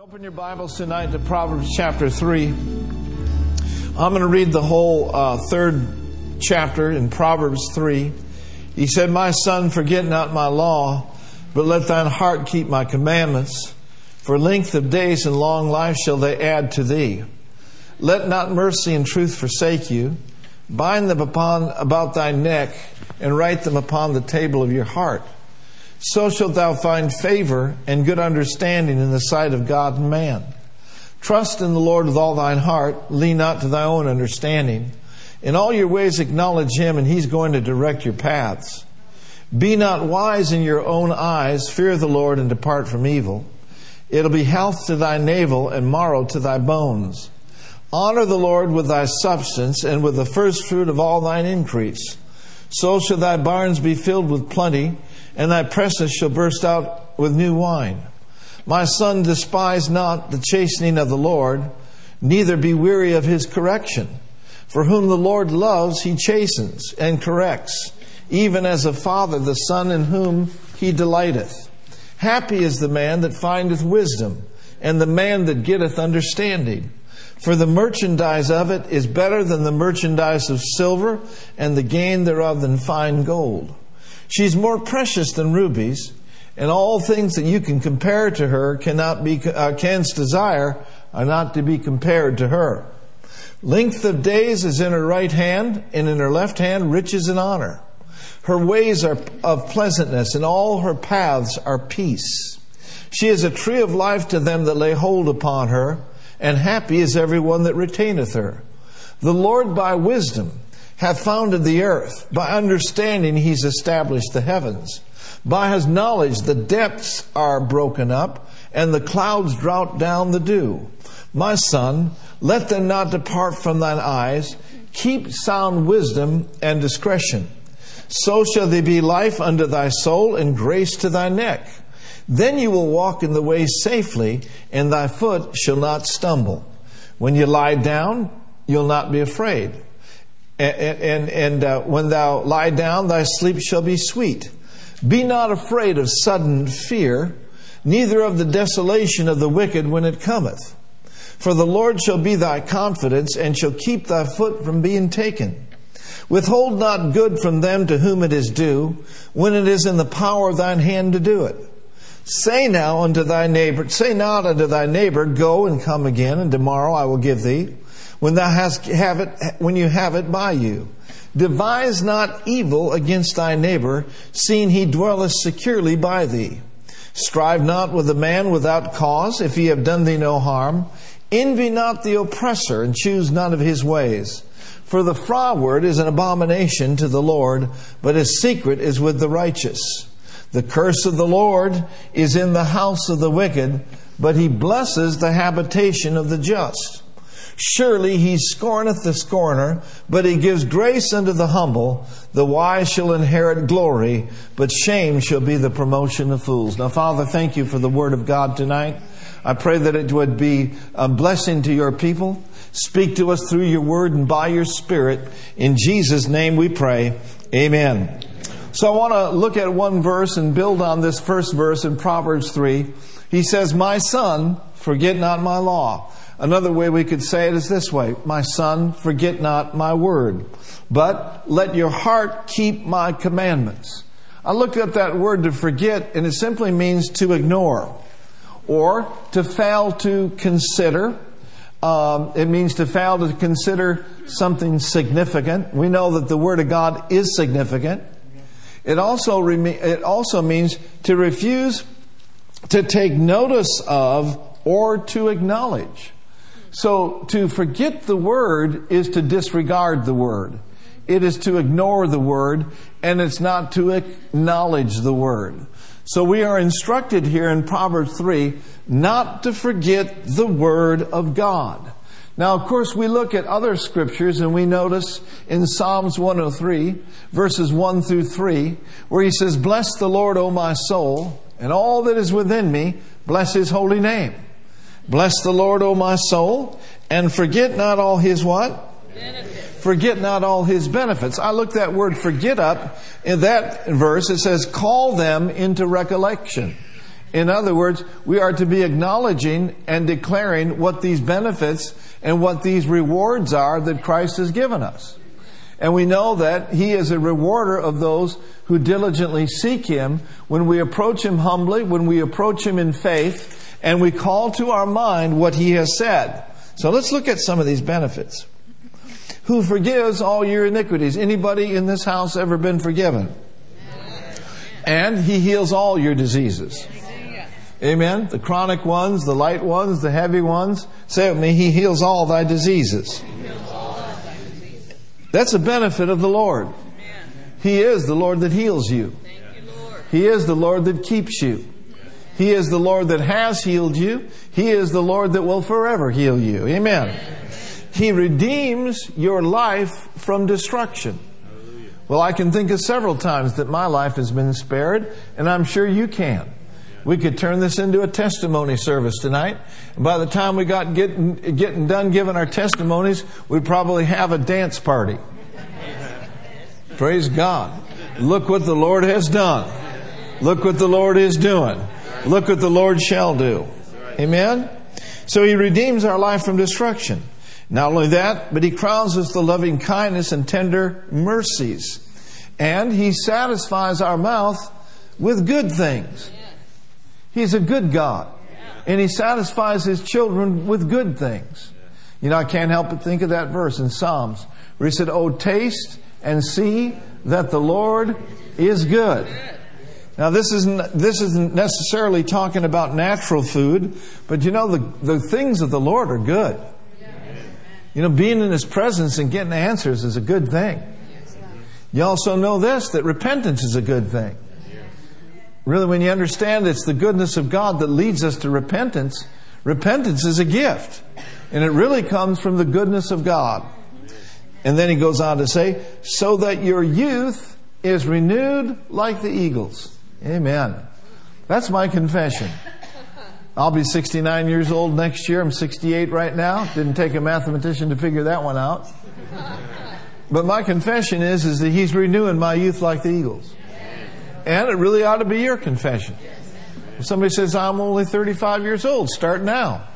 Open your Bibles tonight to Proverbs chapter 3. I'm going to read the whole uh, third chapter in Proverbs 3. He said, My son, forget not my law, but let thine heart keep my commandments. For length of days and long life shall they add to thee. Let not mercy and truth forsake you. Bind them upon about thy neck, and write them upon the table of your heart so shalt thou find favor and good understanding in the sight of God and man. Trust in the Lord with all thine heart, lean not to thy own understanding. In all your ways acknowledge him, and he's going to direct your paths. Be not wise in your own eyes, fear the Lord and depart from evil. It'll be health to thy navel and marrow to thy bones. Honor the Lord with thy substance and with the first fruit of all thine increase. So shall thy barns be filled with plenty and thy presses shall burst out with new wine. My son, despise not the chastening of the Lord, neither be weary of his correction. For whom the Lord loves, he chastens and corrects, even as a father the son in whom he delighteth. Happy is the man that findeth wisdom, and the man that getteth understanding. For the merchandise of it is better than the merchandise of silver, and the gain thereof than fine gold. She's more precious than rubies, and all things that you can compare to her cannot be, uh, desire are not to be compared to her. Length of days is in her right hand, and in her left hand riches and honor. Her ways are of pleasantness, and all her paths are peace. She is a tree of life to them that lay hold upon her, and happy is every one that retaineth her. The Lord by wisdom hath founded the earth. By understanding, he's established the heavens. By his knowledge, the depths are broken up, and the clouds drought down the dew. My son, let them not depart from thine eyes. Keep sound wisdom and discretion. So shall they be life unto thy soul and grace to thy neck. Then you will walk in the way safely, and thy foot shall not stumble. When you lie down, you'll not be afraid and, and, uh, when thou lie down, thy sleep shall be sweet. Be not afraid of sudden fear, neither of the desolation of the wicked when it cometh. For the Lord shall be thy confidence, and shall keep thy foot from being taken. Withhold not good from them to whom it is due, when it is in the power of thine hand to do it. Say now unto thy neighbor, say not unto thy neighbor, go and come again, and tomorrow I will give thee when thou hast have it, when you have it by you. Devise not evil against thy neighbor, seeing he dwelleth securely by thee. Strive not with a man without cause, if he have done thee no harm. Envy not the oppressor, and choose none of his ways. For the froward is an abomination to the Lord, but his secret is with the righteous. The curse of the Lord is in the house of the wicked, but he blesses the habitation of the just. Surely he scorneth the scorner, but he gives grace unto the humble. The wise shall inherit glory, but shame shall be the promotion of fools. Now, Father, thank you for the word of God tonight. I pray that it would be a blessing to your people. Speak to us through your word and by your spirit. In Jesus' name we pray. Amen. So I want to look at one verse and build on this first verse in Proverbs 3. He says, My son, forget not my law. Another way we could say it is this way My son, forget not my word, but let your heart keep my commandments. I looked up that word to forget, and it simply means to ignore or to fail to consider. Um, it means to fail to consider something significant. We know that the Word of God is significant. It also, it also means to refuse to take notice of or to acknowledge. So to forget the word is to disregard the word. It is to ignore the word and it's not to acknowledge the word. So we are instructed here in Proverbs 3 not to forget the word of God. Now, of course, we look at other scriptures and we notice in Psalms 103, verses 1 through 3, where he says, Bless the Lord, O my soul, and all that is within me, bless his holy name. Bless the Lord, O my soul, and forget not all his what? Benefits. Forget not all his benefits. I looked that word forget up in that verse. It says, call them into recollection. In other words, we are to be acknowledging and declaring what these benefits and what these rewards are that Christ has given us. And we know that He is a rewarder of those who diligently seek Him when we approach Him humbly, when we approach Him in faith, and we call to our mind what He has said. So let's look at some of these benefits. Who forgives all your iniquities? Anybody in this house ever been forgiven? And He heals all your diseases. Amen. The chronic ones, the light ones, the heavy ones. Say it with me, He heals all thy diseases. That's a benefit of the Lord. He is the Lord that heals you. He is the Lord that keeps you. He is the Lord that has healed you. He is the Lord that will forever heal you. Amen. He redeems your life from destruction. Well, I can think of several times that my life has been spared, and I'm sure you can. We could turn this into a testimony service tonight. By the time we got getting, getting done giving our testimonies, we'd probably have a dance party. Praise God. Look what the Lord has done. Look what the Lord is doing. Look what the Lord shall do. Amen? So He redeems our life from destruction. Not only that, but He crowns us with loving kindness and tender mercies. And He satisfies our mouth with good things. He's a good God. And He satisfies His children with good things. You know, I can't help but think of that verse in Psalms where He said, Oh, taste and see that the Lord is good. Now, this isn't, this isn't necessarily talking about natural food, but you know, the, the things of the Lord are good. You know, being in His presence and getting answers is a good thing. You also know this, that repentance is a good thing. Really, when you understand it's the goodness of God that leads us to repentance, repentance is a gift. And it really comes from the goodness of God. And then he goes on to say, so that your youth is renewed like the eagles. Amen. That's my confession. I'll be 69 years old next year. I'm 68 right now. Didn't take a mathematician to figure that one out. But my confession is, is that he's renewing my youth like the eagles. And it really ought to be your confession. If somebody says, I'm only 35 years old, start now.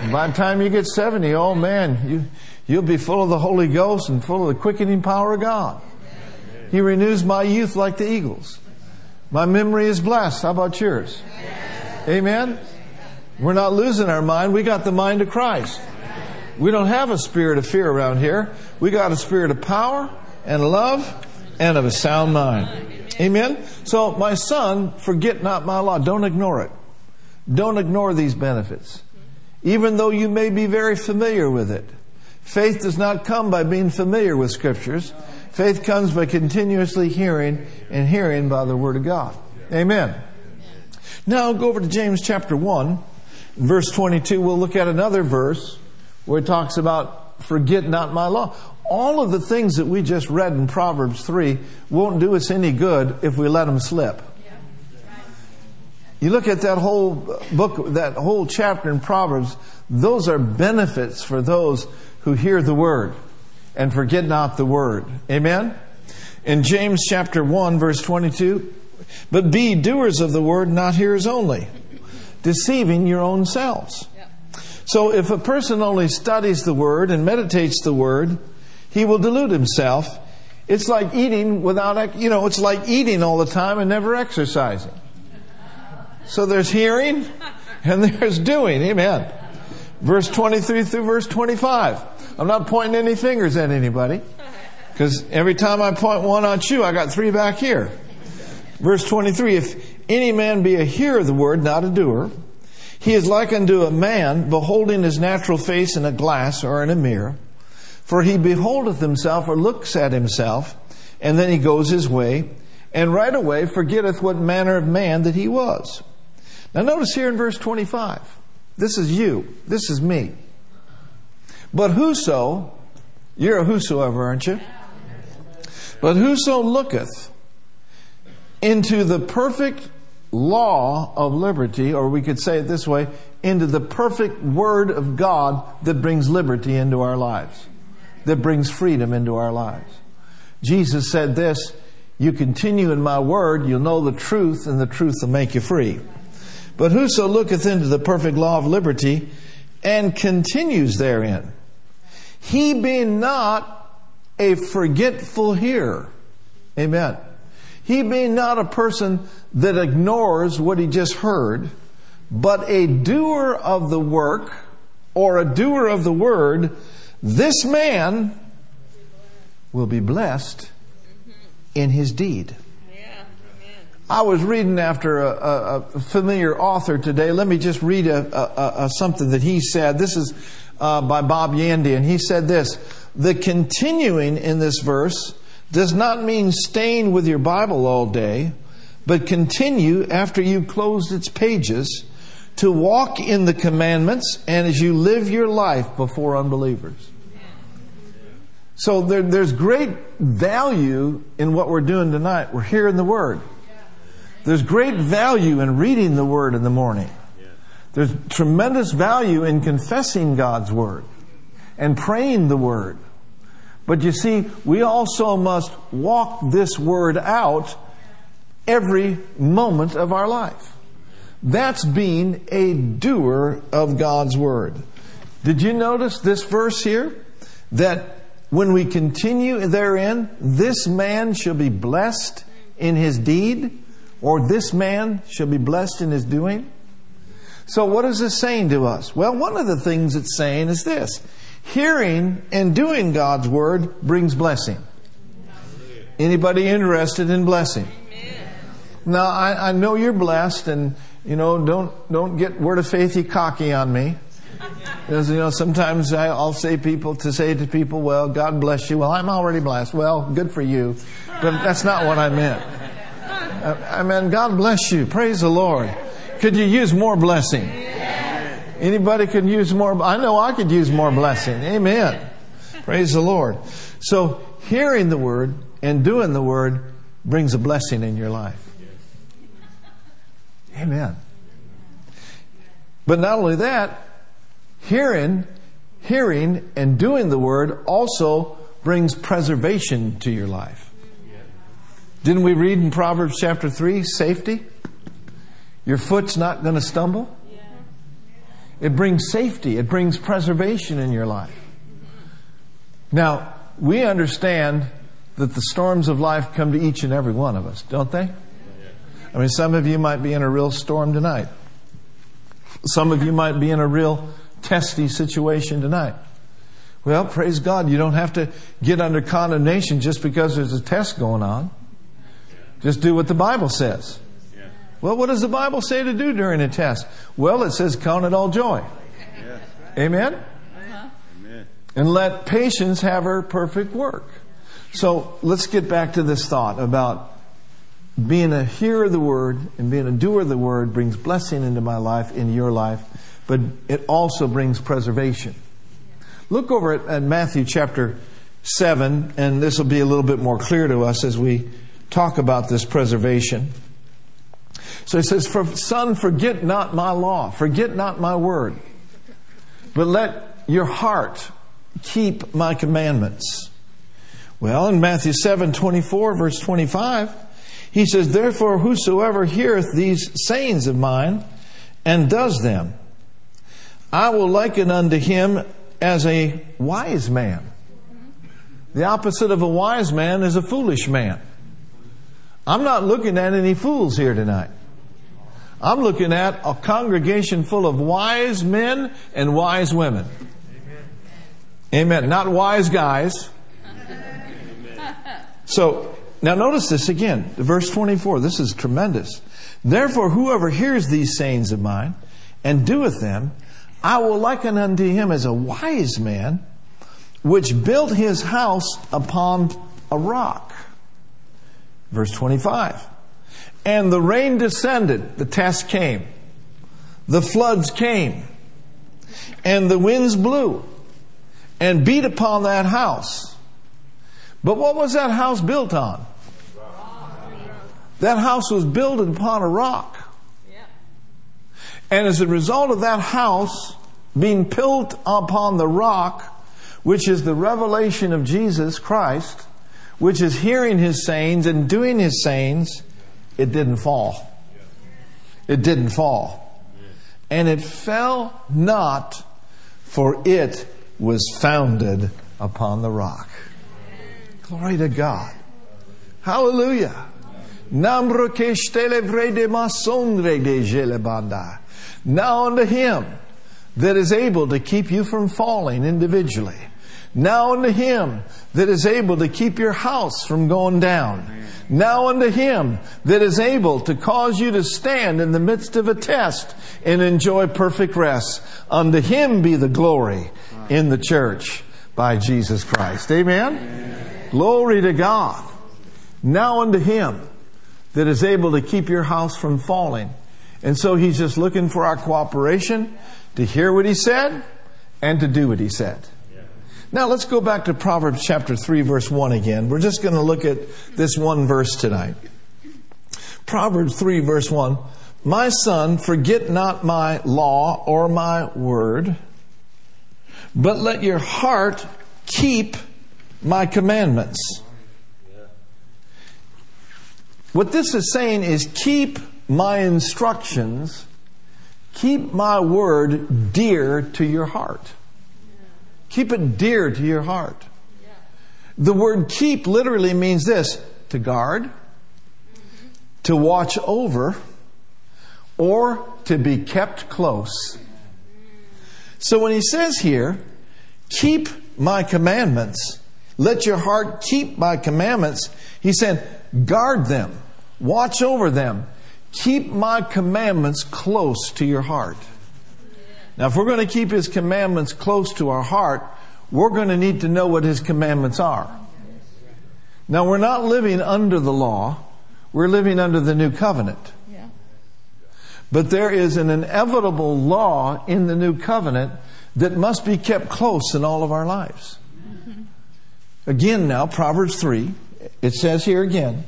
And by the time you get 70, oh man, you, you'll be full of the Holy Ghost and full of the quickening power of God. He renews my youth like the eagles. My memory is blessed. How about yours? Amen? We're not losing our mind. We got the mind of Christ. We don't have a spirit of fear around here. We got a spirit of power and love and of a sound mind. Amen? So, my son, forget not my law. Don't ignore it. Don't ignore these benefits. Even though you may be very familiar with it. Faith does not come by being familiar with scriptures. Faith comes by continuously hearing and hearing by the Word of God. Amen. Now go over to James chapter 1, verse 22. We'll look at another verse where it talks about forget not my law all of the things that we just read in Proverbs 3 won't do us any good if we let them slip. You look at that whole book, that whole chapter in Proverbs, those are benefits for those who hear the word and forget not the word. Amen? In James chapter 1 verse 22, but be doers of the word, not hearers only, deceiving your own selves. So if a person only studies the word and meditates the word, he will delude himself. It's like eating without, you know, it's like eating all the time and never exercising. So there's hearing and there's doing. Amen. Verse 23 through verse 25. I'm not pointing any fingers at anybody. Because every time I point one at you, I got three back here. Verse 23 If any man be a hearer of the word, not a doer, he is like unto a man beholding his natural face in a glass or in a mirror. For he beholdeth himself or looks at himself, and then he goes his way, and right away forgetteth what manner of man that he was. Now notice here in verse 25. This is you. This is me. But whoso, you're a whosoever, aren't you? But whoso looketh into the perfect law of liberty, or we could say it this way, into the perfect word of God that brings liberty into our lives that brings freedom into our lives. Jesus said this, you continue in my word, you'll know the truth and the truth will make you free. But whoso looketh into the perfect law of liberty and continues therein, he being not a forgetful hearer. Amen. He being not a person that ignores what he just heard, but a doer of the work or a doer of the word, this man will be blessed in his deed. I was reading after a, a, a, familiar author today. Let me just read a, something that he said. This is uh, by Bob Yandian, and he said this The continuing in this verse does not mean staying with your Bible all day, but continue after you've closed its pages to walk in the commandments and as you live your life before unbelievers. So there, there's great value in what we're doing tonight. We're hearing the Word. There's great value in reading the Word in the morning. There's tremendous value in confessing God's Word and praying the Word. But you see, we also must walk this Word out every moment of our life. That's being a doer of God's Word. Did you notice this verse here? That when we continue therein, this man shall be blessed in his deed, or this man shall be blessed in his doing. So, what is this saying to us? Well, one of the things it's saying is this hearing and doing God's word brings blessing. Anybody interested in blessing? Now, I, I know you're blessed, and you know, don't don't get word of faithy cocky on me. Because, you know, sometimes I, will say people to say to people, well, God bless you. Well, I'm already blessed. Well, good for you. But that's not what I meant. I, I meant, God bless you. Praise the Lord. Could you use more blessing? Anybody could use more? I know I could use more blessing. Amen. Praise the Lord. So, hearing the word and doing the word brings a blessing in your life. Amen. But not only that, hearing, hearing and doing the word also brings preservation to your life. Didn't we read in Proverbs chapter 3 safety? Your foot's not going to stumble. It brings safety, it brings preservation in your life. Now, we understand that the storms of life come to each and every one of us, don't they? I mean, some of you might be in a real storm tonight. Some of you might be in a real testy situation tonight. Well, praise God, you don't have to get under condemnation just because there's a test going on. Just do what the Bible says. Well, what does the Bible say to do during a test? Well, it says, count it all joy. Amen? Uh-huh. And let patience have her perfect work. So let's get back to this thought about being a hearer of the word and being a doer of the word brings blessing into my life, in your life but it also brings preservation. Look over at, at Matthew chapter 7, and this will be a little bit more clear to us as we talk about this preservation. So he says, Son, forget not my law, forget not my word, but let your heart keep my commandments. Well, in Matthew 7 24, verse 25, he says, Therefore, whosoever heareth these sayings of mine and does them, I will liken unto him as a wise man. The opposite of a wise man is a foolish man. I'm not looking at any fools here tonight. I'm looking at a congregation full of wise men and wise women. Amen. Amen. Not wise guys. So, now notice this again. Verse 24. This is tremendous. Therefore, whoever hears these sayings of mine and doeth them, I will liken unto him as a wise man, which built his house upon a rock. Verse 25. And the rain descended, the test came. The floods came. And the winds blew and beat upon that house. But what was that house built on? That house was built upon a rock. And as a result of that house being built upon the rock, which is the revelation of Jesus Christ, which is hearing his sayings and doing his sayings, it didn't fall. It didn't fall. and it fell not, for it was founded upon the rock. Glory to God. Hallelujah. Now unto him that is able to keep you from falling individually. Now unto him that is able to keep your house from going down. Now unto him that is able to cause you to stand in the midst of a test and enjoy perfect rest. Unto him be the glory in the church by Jesus Christ. Amen? Amen. Glory to God. Now unto him that is able to keep your house from falling. And so he's just looking for our cooperation to hear what he said and to do what he said. Now let's go back to Proverbs chapter 3 verse 1 again. We're just going to look at this one verse tonight. Proverbs 3 verse 1. My son, forget not my law or my word, but let your heart keep my commandments. What this is saying is keep my instructions, keep my word dear to your heart. Keep it dear to your heart. The word keep literally means this to guard, to watch over, or to be kept close. So when he says here, keep my commandments, let your heart keep my commandments, he said, guard them, watch over them, keep my commandments close to your heart. Now, if we're going to keep His commandments close to our heart, we're going to need to know what His commandments are. Now, we're not living under the law, we're living under the new covenant. But there is an inevitable law in the new covenant that must be kept close in all of our lives. Mm-hmm. Again, now, Proverbs 3, it says here again,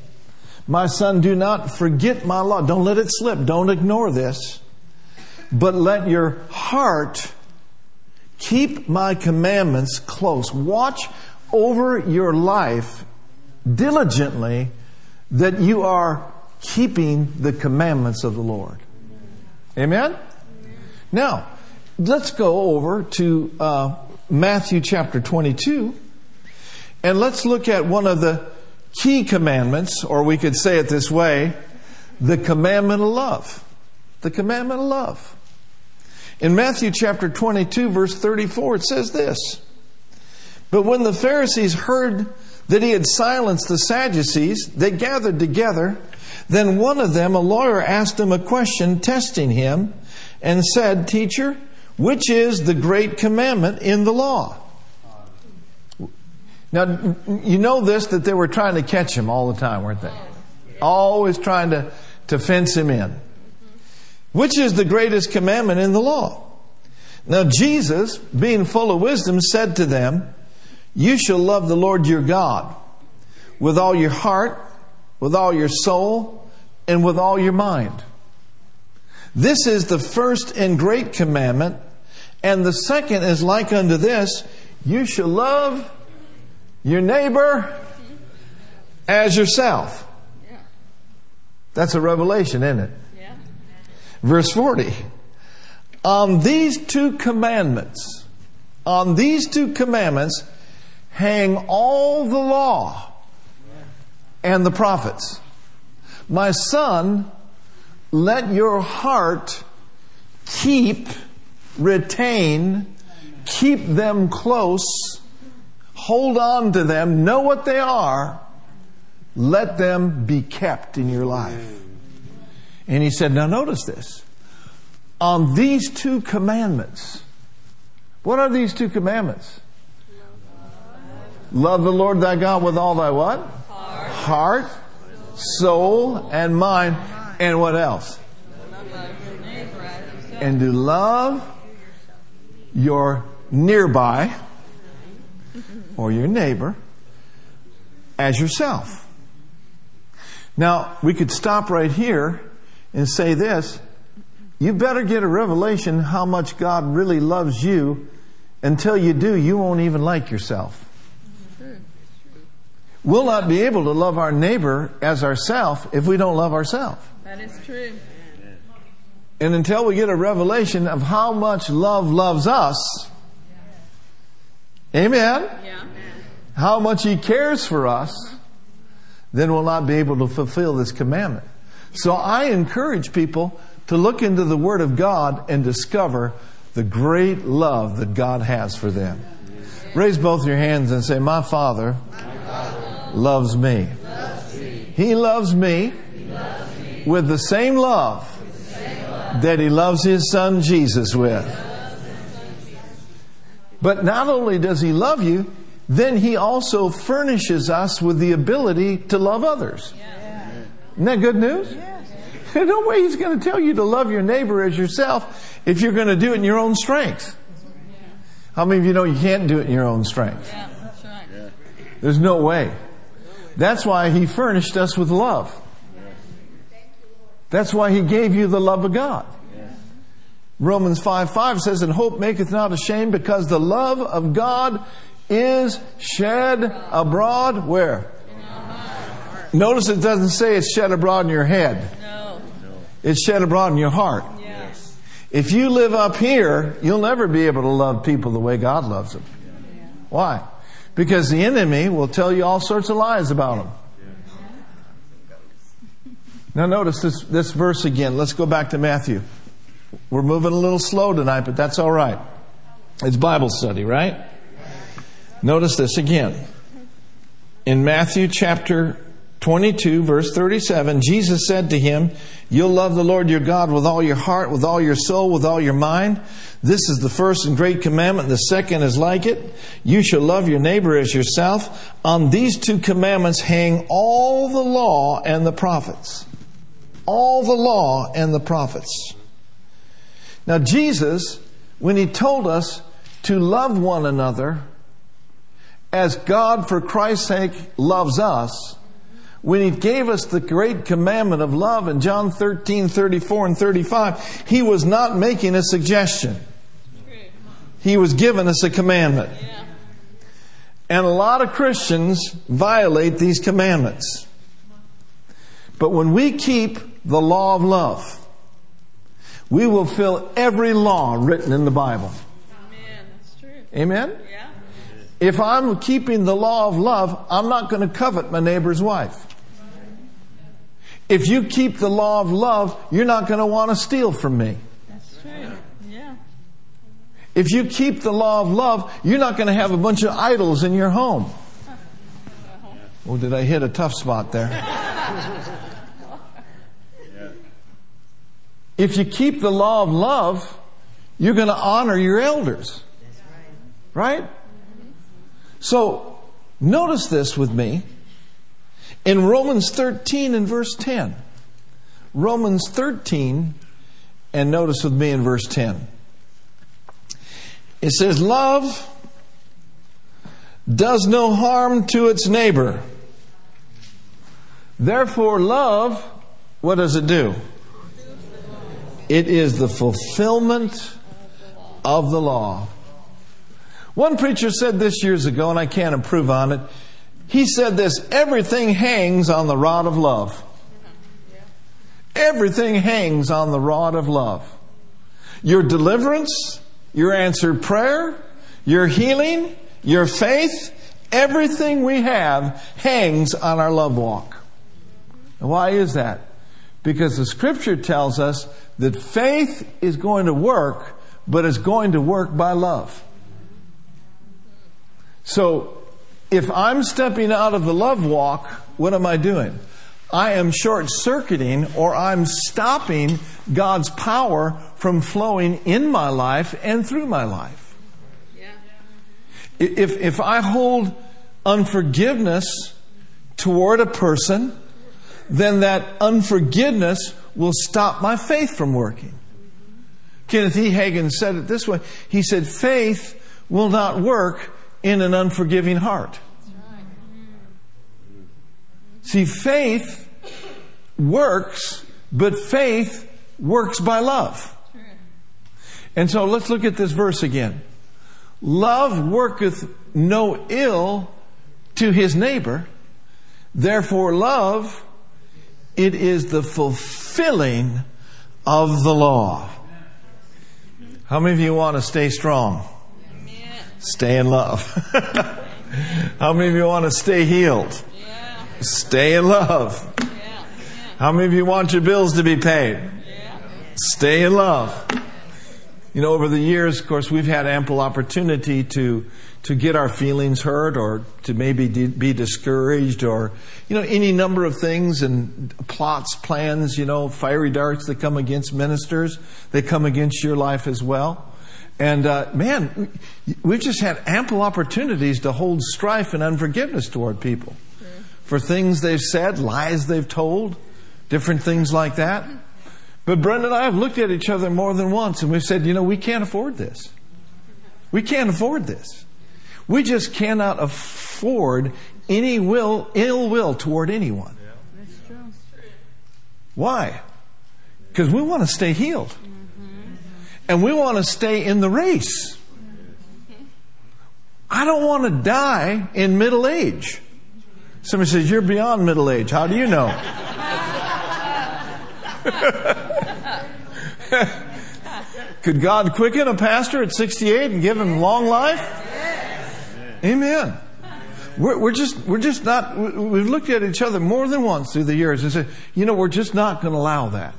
My son, do not forget my law. Don't let it slip. Don't ignore this but let your heart keep my commandments close. Watch over your life diligently that you are keeping the commandments of the Lord. Amen? Now, let's go over to uh, Matthew chapter 22 and let's look at one of the key commandments, or we could say it this way the commandment of love. The commandment of love. In Matthew chapter 22, verse 34, it says this But when the Pharisees heard that he had silenced the Sadducees, they gathered together. Then one of them, a lawyer, asked him a question, testing him, and said, Teacher, which is the great commandment in the law? Now, you know this that they were trying to catch him all the time, weren't they? Always trying to, to fence him in. Which is the greatest commandment in the law? Now, Jesus, being full of wisdom, said to them, You shall love the Lord your God with all your heart, with all your soul, and with all your mind. This is the first and great commandment, and the second is like unto this you shall love your neighbor as yourself. That's a revelation, isn't it? Verse 40. On these two commandments, on these two commandments hang all the law and the prophets. My son, let your heart keep, retain, keep them close, hold on to them, know what they are, let them be kept in your life. And he said, Now notice this. On these two commandments, what are these two commandments? Love the Lord thy God with all thy what? Heart, Heart soul, and mind. And what else? And to love your nearby or your neighbor as yourself. Now, we could stop right here and say this you better get a revelation how much God really loves you. Until you do, you won't even like yourself. We'll not be able to love our neighbor as ourself if we don't love ourselves. That is true. And until we get a revelation of how much love loves us, amen, Yeah. how much He cares for us, then we'll not be able to fulfill this commandment. So I encourage people to look into the Word of God and discover the great love that God has for them. Raise both your hands and say, My Father loves me. He loves me with the same love that He loves His Son Jesus with. But not only does He love you, then He also furnishes us with the ability to love others. Isn't that good news? There's no way He's going to tell you to love your neighbor as yourself if you're going to do it in your own strength. How many of you know you can't do it in your own strength? Yeah, that's right. There's no way. That's why He furnished us with love. That's why He gave you the love of God. Romans 5 5 says, And hope maketh not ashamed, because the love of God is shed abroad. Where? Notice it doesn't say it's shed abroad in your head, No. it's shed abroad in your heart. Yes. If you live up here, you'll never be able to love people the way God loves them. Why? Because the enemy will tell you all sorts of lies about them. Now notice this, this verse again. Let's go back to Matthew. We're moving a little slow tonight, but that's all right. It's Bible study, right? Notice this again. In Matthew chapter 22, verse 37, Jesus said to him, You'll love the Lord your God with all your heart, with all your soul, with all your mind. This is the first and great commandment. The second is like it. You shall love your neighbor as yourself. On these two commandments hang all the law and the prophets. All the law and the prophets. Now, Jesus, when he told us to love one another as God, for Christ's sake, loves us, when he gave us the great commandment of love in John 13, 34, and 35, he was not making a suggestion. He was giving us a commandment. Yeah. And a lot of Christians violate these commandments. But when we keep the law of love, we will fill every law written in the Bible. Amen. That's true. Amen? Yeah. If I'm keeping the law of love, I'm not going to covet my neighbor's wife. If you keep the law of love, you're not going to want to steal from me. That's true. Yeah. If you keep the law of love, you're not going to have a bunch of idols in your home. Oh, did I hit a tough spot there? If you keep the law of love, you're going to honor your elders. Right? So, notice this with me. In Romans 13 and verse 10. Romans 13, and notice with me in verse 10. It says, Love does no harm to its neighbor. Therefore, love, what does it do? It is the fulfillment of the law. One preacher said this years ago, and I can't improve on it. He said this everything hangs on the rod of love. Everything hangs on the rod of love. Your deliverance, your answered prayer, your healing, your faith, everything we have hangs on our love walk. Why is that? Because the scripture tells us that faith is going to work, but it's going to work by love. So, if I'm stepping out of the love walk, what am I doing? I am short circuiting or I'm stopping God's power from flowing in my life and through my life. Yeah. If, if I hold unforgiveness toward a person, then that unforgiveness will stop my faith from working. Kenneth E. Hagin said it this way. He said, faith will not work in an unforgiving heart. See, faith works, but faith works by love. And so let's look at this verse again. Love worketh no ill to his neighbor. Therefore, love, it is the fulfilling of the law. How many of you want to stay strong? Stay in love. How many of you want to stay healed? Yeah. Stay in love. Yeah. How many of you want your bills to be paid? Yeah. Stay in love. You know, over the years, of course, we've had ample opportunity to to get our feelings hurt, or to maybe de- be discouraged, or you know, any number of things and plots, plans. You know, fiery darts that come against ministers, they come against your life as well. And uh, man, we've just had ample opportunities to hold strife and unforgiveness toward people mm-hmm. for things they've said, lies they've told, different things like that. Mm-hmm. But Brenda and I have looked at each other more than once and we've said, you know, we can't afford this. Mm-hmm. We can't afford this. We just cannot afford any will, ill will toward anyone. That's true. Why? Because we want to stay healed. And we want to stay in the race. I don't want to die in middle age. Somebody says, You're beyond middle age. How do you know? Could God quicken a pastor at 68 and give him long life? Amen. We're, we're just, we're just not, we- we've looked at each other more than once through the years and said, you know, we're just not going to allow that.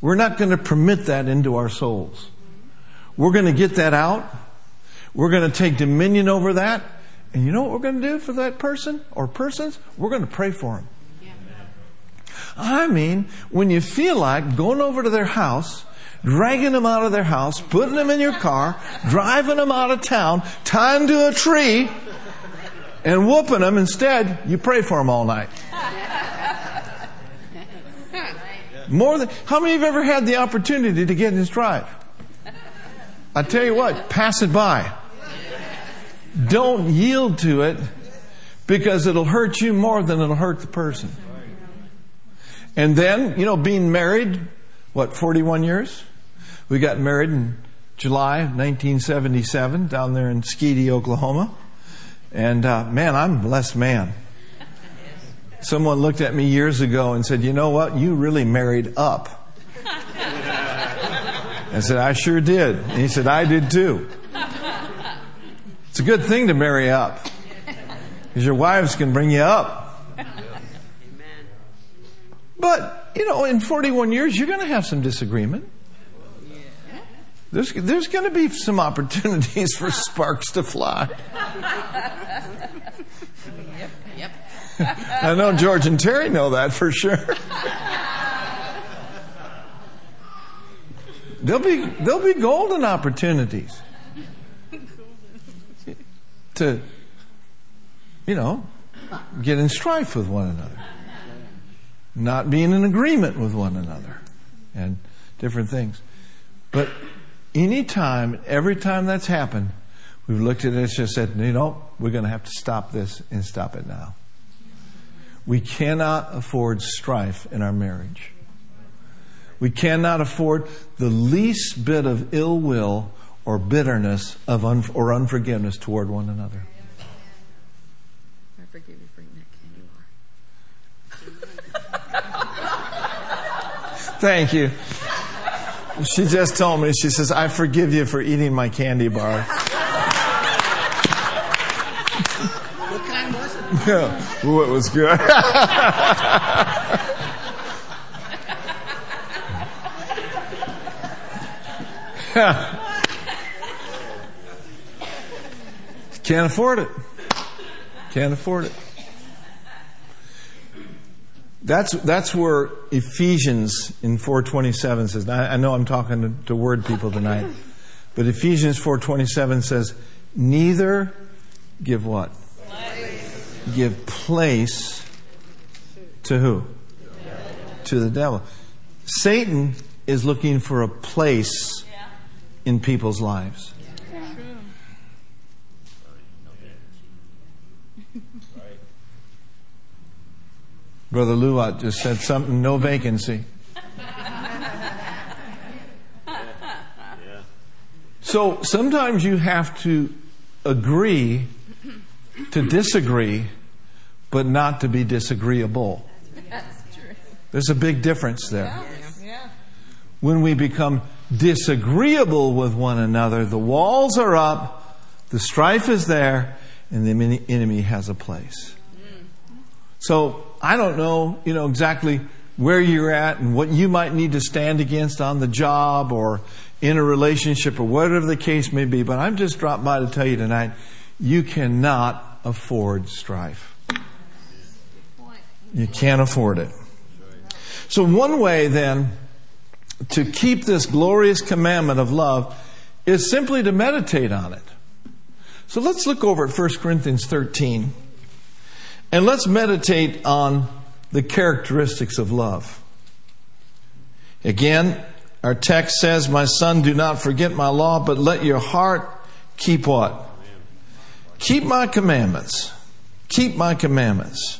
We're not going to permit that into our souls. We're going to get that out. We're going to take dominion over that. And you know what we're going to do for that person or persons? We're going to pray for them. I mean, when you feel like going over to their house, dragging them out of their house, putting them in your car, driving them out of town, tying to a tree, and whooping them, instead, you pray for them all night. More than, how many have ever had the opportunity to get in his drive? I tell you what, pass it by. Don't yield to it because it'll hurt you more than it'll hurt the person. And then, you know, being married, what, 41 years? We got married in July of 1977 down there in Skedee, Oklahoma. And uh, man, I'm a blessed man. Someone looked at me years ago and said, You know what? You really married up. I said, I sure did. And he said, I did too. It's a good thing to marry up because your wives can bring you up. But, you know, in 41 years, you're going to have some disagreement. There's, there's going to be some opportunities for sparks to fly. I know George and Terry know that for sure. There'll be, there'll be golden opportunities to, you know, get in strife with one another, not be in agreement with one another, and different things. But any time, every time that's happened, we've looked at it and just said, you know, we're going to have to stop this and stop it now. We cannot afford strife in our marriage. We cannot afford the least bit of ill will or bitterness of un- or unforgiveness toward one another. I forgive you for eating that candy bar. Thank you. She just told me, she says, I forgive you for eating my candy bar. It? Ooh, it was good. Can't afford it. Can't afford it. That's that's where Ephesians in 4:27 says. Now, I know I'm talking to, to word people tonight, but Ephesians 4:27 says, "Neither give what? Give place to who? To the devil. Satan is looking for a place in people's lives. Brother Luat just said something, no vacancy. So sometimes you have to agree to disagree, but not to be disagreeable. There's a big difference there. When we become disagreeable with one another, the walls are up, the strife is there, and the enemy has a place. Mm. So I don't know, you know, exactly where you're at and what you might need to stand against on the job or in a relationship or whatever the case may be, but I'm just dropped by to tell you tonight, you cannot afford strife. You can't afford it. So one way then to keep this glorious commandment of love is simply to meditate on it. So let's look over at 1 Corinthians 13 and let's meditate on the characteristics of love. Again, our text says, My son, do not forget my law, but let your heart keep what? Keep my commandments. Keep my commandments.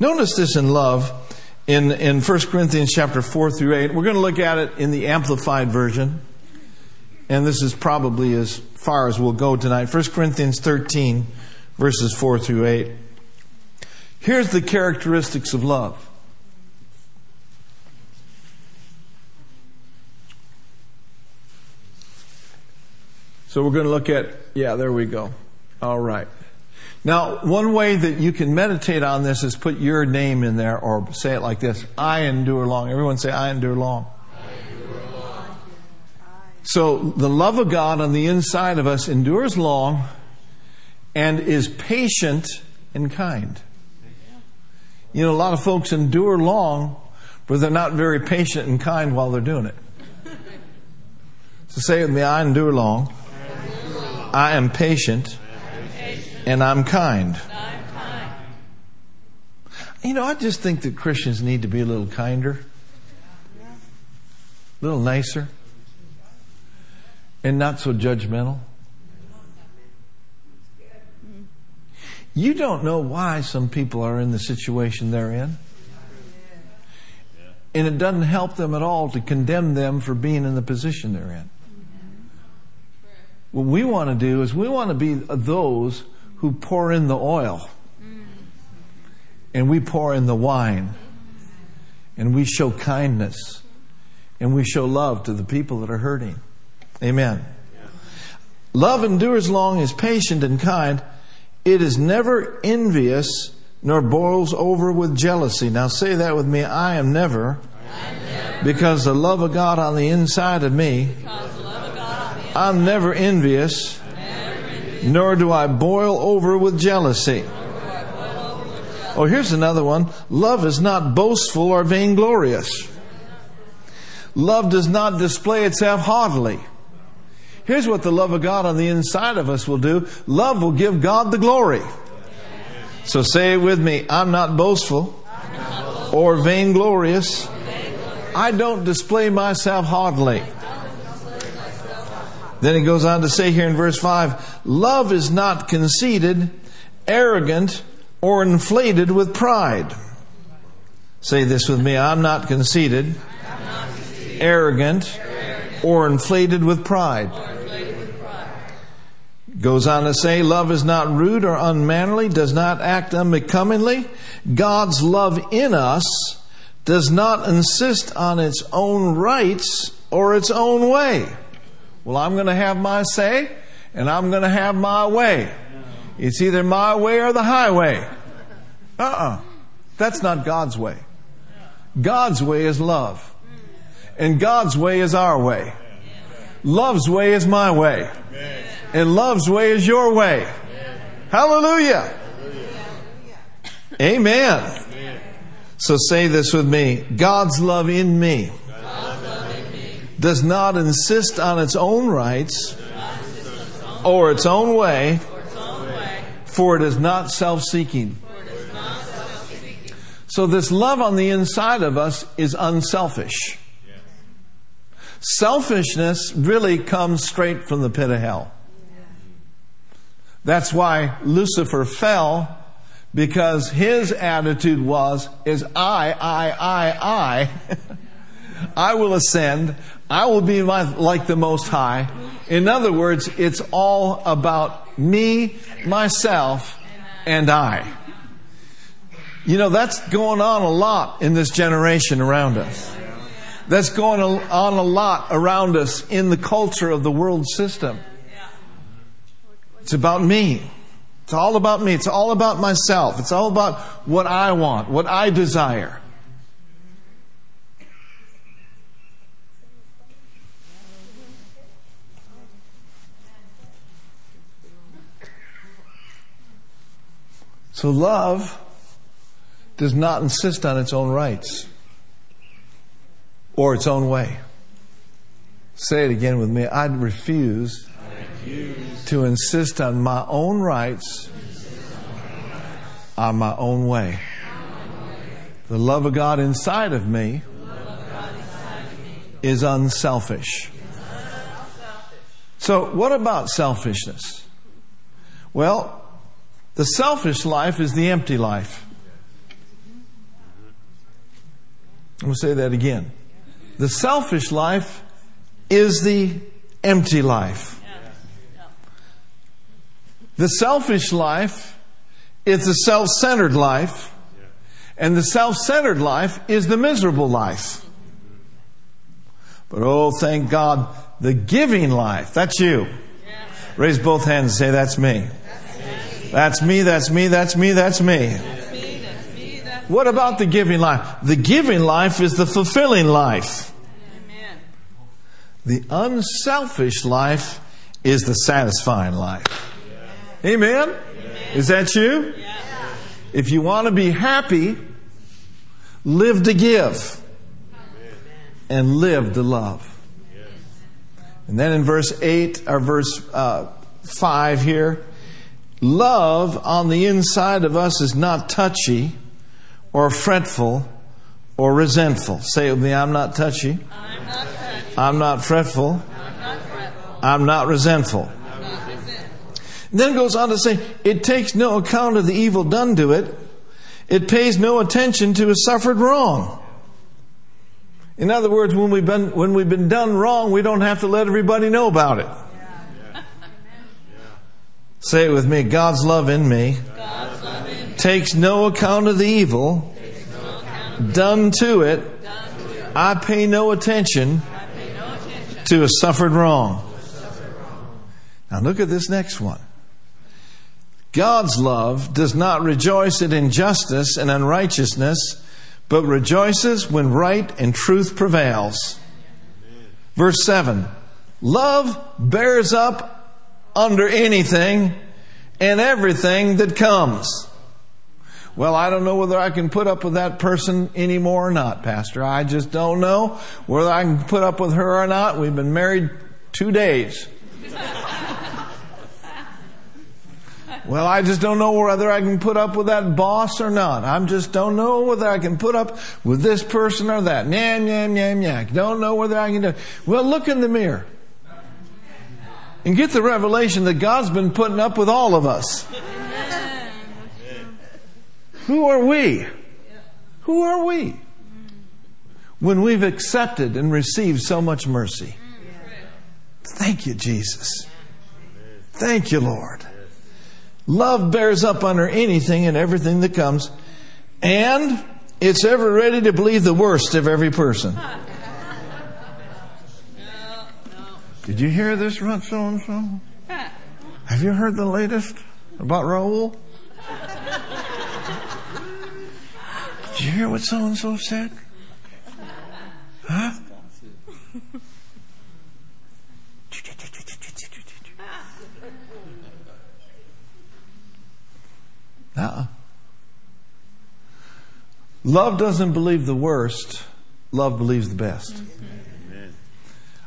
Notice this in love in, in 1 Corinthians chapter 4 through 8. We're going to look at it in the Amplified Version. And this is probably as far as we'll go tonight. 1 Corinthians 13, verses 4 through 8. Here's the characteristics of love. So we're going to look at, yeah, there we go. All right. Now, one way that you can meditate on this is put your name in there or say it like this I endure long. Everyone say, I endure long. So, the love of God on the inside of us endures long and is patient and kind. You know, a lot of folks endure long, but they're not very patient and kind while they're doing it. So, say with me I endure long, I am patient and I'm kind. You know, I just think that Christians need to be a little kinder, a little nicer, and not so judgmental. You don't know why some people are in the situation they're in. And it doesn't help them at all to condemn them for being in the position they're in. Mm-hmm. What we want to do is we want to be those who pour in the oil. And we pour in the wine. And we show kindness. And we show love to the people that are hurting. Amen. Love endures long, is patient and kind. It is never envious, nor boils over with jealousy. Now say that with me. I am never, because the love of God on the inside of me, I'm never envious, nor do I boil over with jealousy. Oh, here's another one. Love is not boastful or vainglorious. Love does not display itself haughtily. Here's what the love of God on the inside of us will do. Love will give God the glory. So say it with me. I'm not boastful or vainglorious. I don't display myself haughtily. Then he goes on to say here in verse 5 Love is not conceited, arrogant, or inflated with pride. Say this with me I'm not conceited, arrogant, or inflated with pride. Goes on to say, love is not rude or unmannerly, does not act unbecomingly. God's love in us does not insist on its own rights or its own way. Well, I'm going to have my say and I'm going to have my way. It's either my way or the highway. Uh uh-uh. uh That's not God's way. God's way is love. And God's way is our way. Love's way is my way. And love's way is your way. Hallelujah. Amen. So say this with me God's love in me does not insist on its own rights or its own way, for it is not self seeking. So, this love on the inside of us is unselfish. Selfishness really comes straight from the pit of hell. That's why Lucifer fell because his attitude was is I I I I I will ascend I will be like the Most High. In other words, it's all about me, myself, and I. You know, that's going on a lot in this generation around us. that's going on a lot around us in the culture of the world system. It's about me. It's all about me. It's all about myself. It's all about what I want, what I desire. So love does not insist on its own rights or its own way. Say it again with me. I refuse, I refuse to insist on my own rights on my own way. The love of God inside of me is unselfish. So, what about selfishness? Well, the selfish life is the empty life. I'm going to say that again. The selfish life is the empty life. The selfish life is the self centered life, and the self centered life is the miserable life. But oh, thank God, the giving life, that's you. Raise both hands and say, That's me. That's me, that's me, that's me, that's me. What about the giving life? The giving life is the fulfilling life. Amen. The unselfish life is the satisfying life. Amen? Is that you? If you want to be happy, live to give and live to love. And then in verse 8 or verse uh, 5 here, Love on the inside of us is not touchy or fretful or resentful. Say it with me I'm not touchy. I'm not, touchy. I'm not fretful. I'm not, fretful. I'm not resentful. I'm not then goes on to say, it takes no account of the evil done to it. It pays no attention to a suffered wrong. In other words, when we've been, when we've been done wrong, we don't have to let everybody know about it. Say it with me. God's love in me, love in me. takes no account of the evil done, to it. done to it. I pay no attention, pay no attention. to a suffered wrong. Now look at this next one. God's love does not rejoice at injustice and unrighteousness, but rejoices when right and truth prevails. Verse 7 Love bears up under anything and everything that comes. Well, I don't know whether I can put up with that person anymore or not, Pastor. I just don't know whether I can put up with her or not. We've been married two days. well, I just don't know whether I can put up with that boss or not. I just don't know whether I can put up with this person or that. Nyam, nyam, nyam, nyam. Don't know whether I can do. it. Well, look in the mirror and get the revelation that God's been putting up with all of us. Who are we? Who are we? When we've accepted and received so much mercy. Thank you, Jesus. Thank you, Lord. Love bears up under anything and everything that comes, and it's ever ready to believe the worst of every person. Did you hear this about so and so? Have you heard the latest about Raul? Did you hear what so and so said? Huh? uh Love doesn't believe the worst, love believes the best.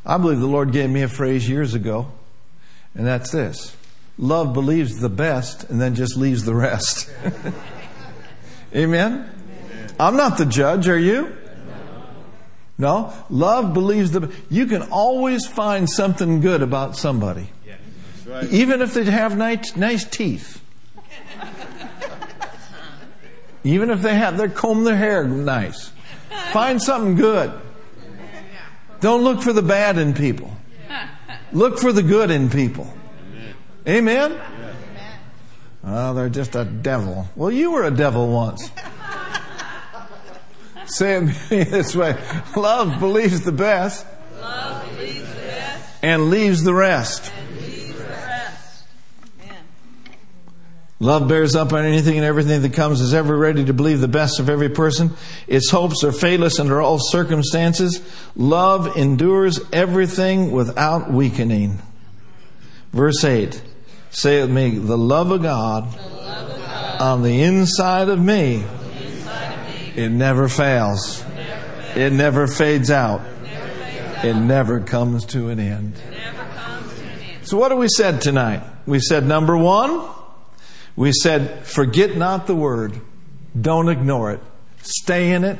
I believe the Lord gave me a phrase years ago, and that's this love believes the best and then just leaves the rest. Amen? Amen? I'm not the judge, are you? No. Love believes the. You can always find something good about somebody. Yeah. Right. Even if they have nice, nice teeth. Even if they have, they comb their hair nice. Find something good. Don't look for the bad in people. Look for the good in people. Amen? Oh, they're just a devil. Well, you were a devil once. Say it this way. Love believes the best. Love believes the best and leaves the rest. and leaves the rest. Amen. Love bears up on anything and everything that comes, is ever ready to believe the best of every person. Its hopes are faithless under all circumstances. Love endures everything without weakening. Verse 8. Say it with me. The love of God, on the inside of me, it never fails. It never fades out. It never comes to an end. Never comes to an end. So what have we said tonight? We said number one, we said forget not the word. Don't ignore it. Stay in it.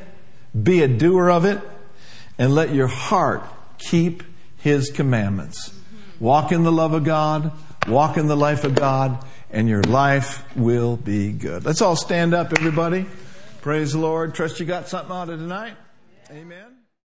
Be a doer of it. And let your heart keep his commandments. Walk in the love of God. Walk in the life of God. And your life will be good. Let's all stand up, everybody. Praise the Lord. Trust you got something out of tonight. Amen.